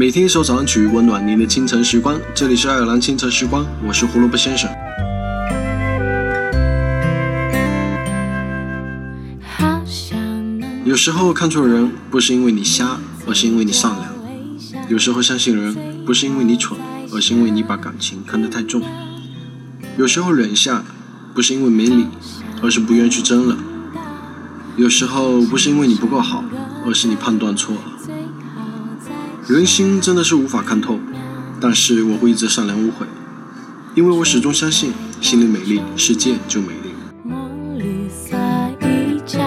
每天一首早安曲，温暖您的清晨时光。这里是爱尔兰清晨时光，我是胡萝卜先生。有时候看错人，不是因为你瞎，而是因为你善良；有时候相信人，不是因为你蠢，而是因为你把感情看得太重；有时候忍下，不是因为没理，而是不愿去争了；有时候不是因为你不够好，而是你判断错了。人心真的是无法看透，但是我会一直善良无悔，因为我始终相信，心里美丽，世界就美丽。墨绿色衣角，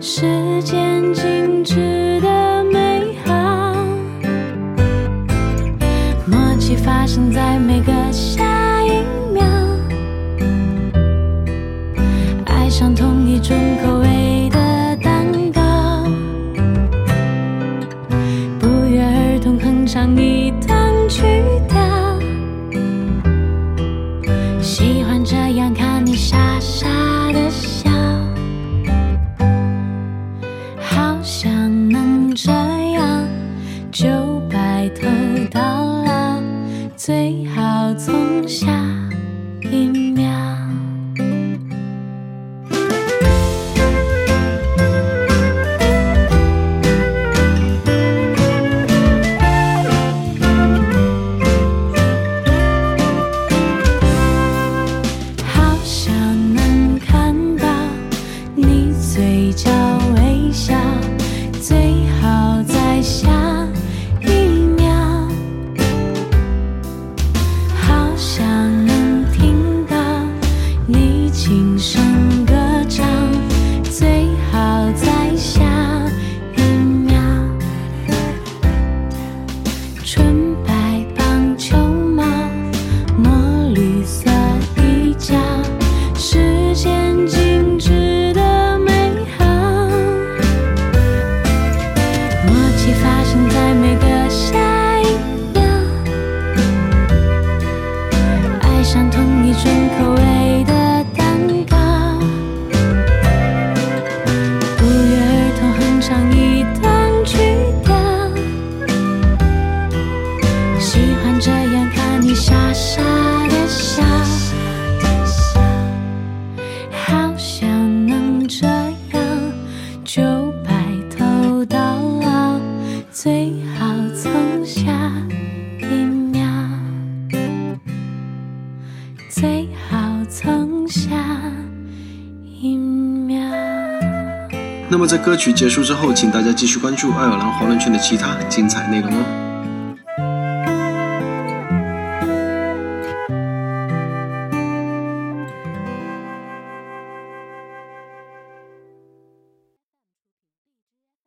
时间静止的美好，默契发生在每个 sangi 嘴角微笑最好在下像同一种口味的。那么在歌曲结束之后，请大家继续关注爱尔兰华人圈的其他精彩内容哦。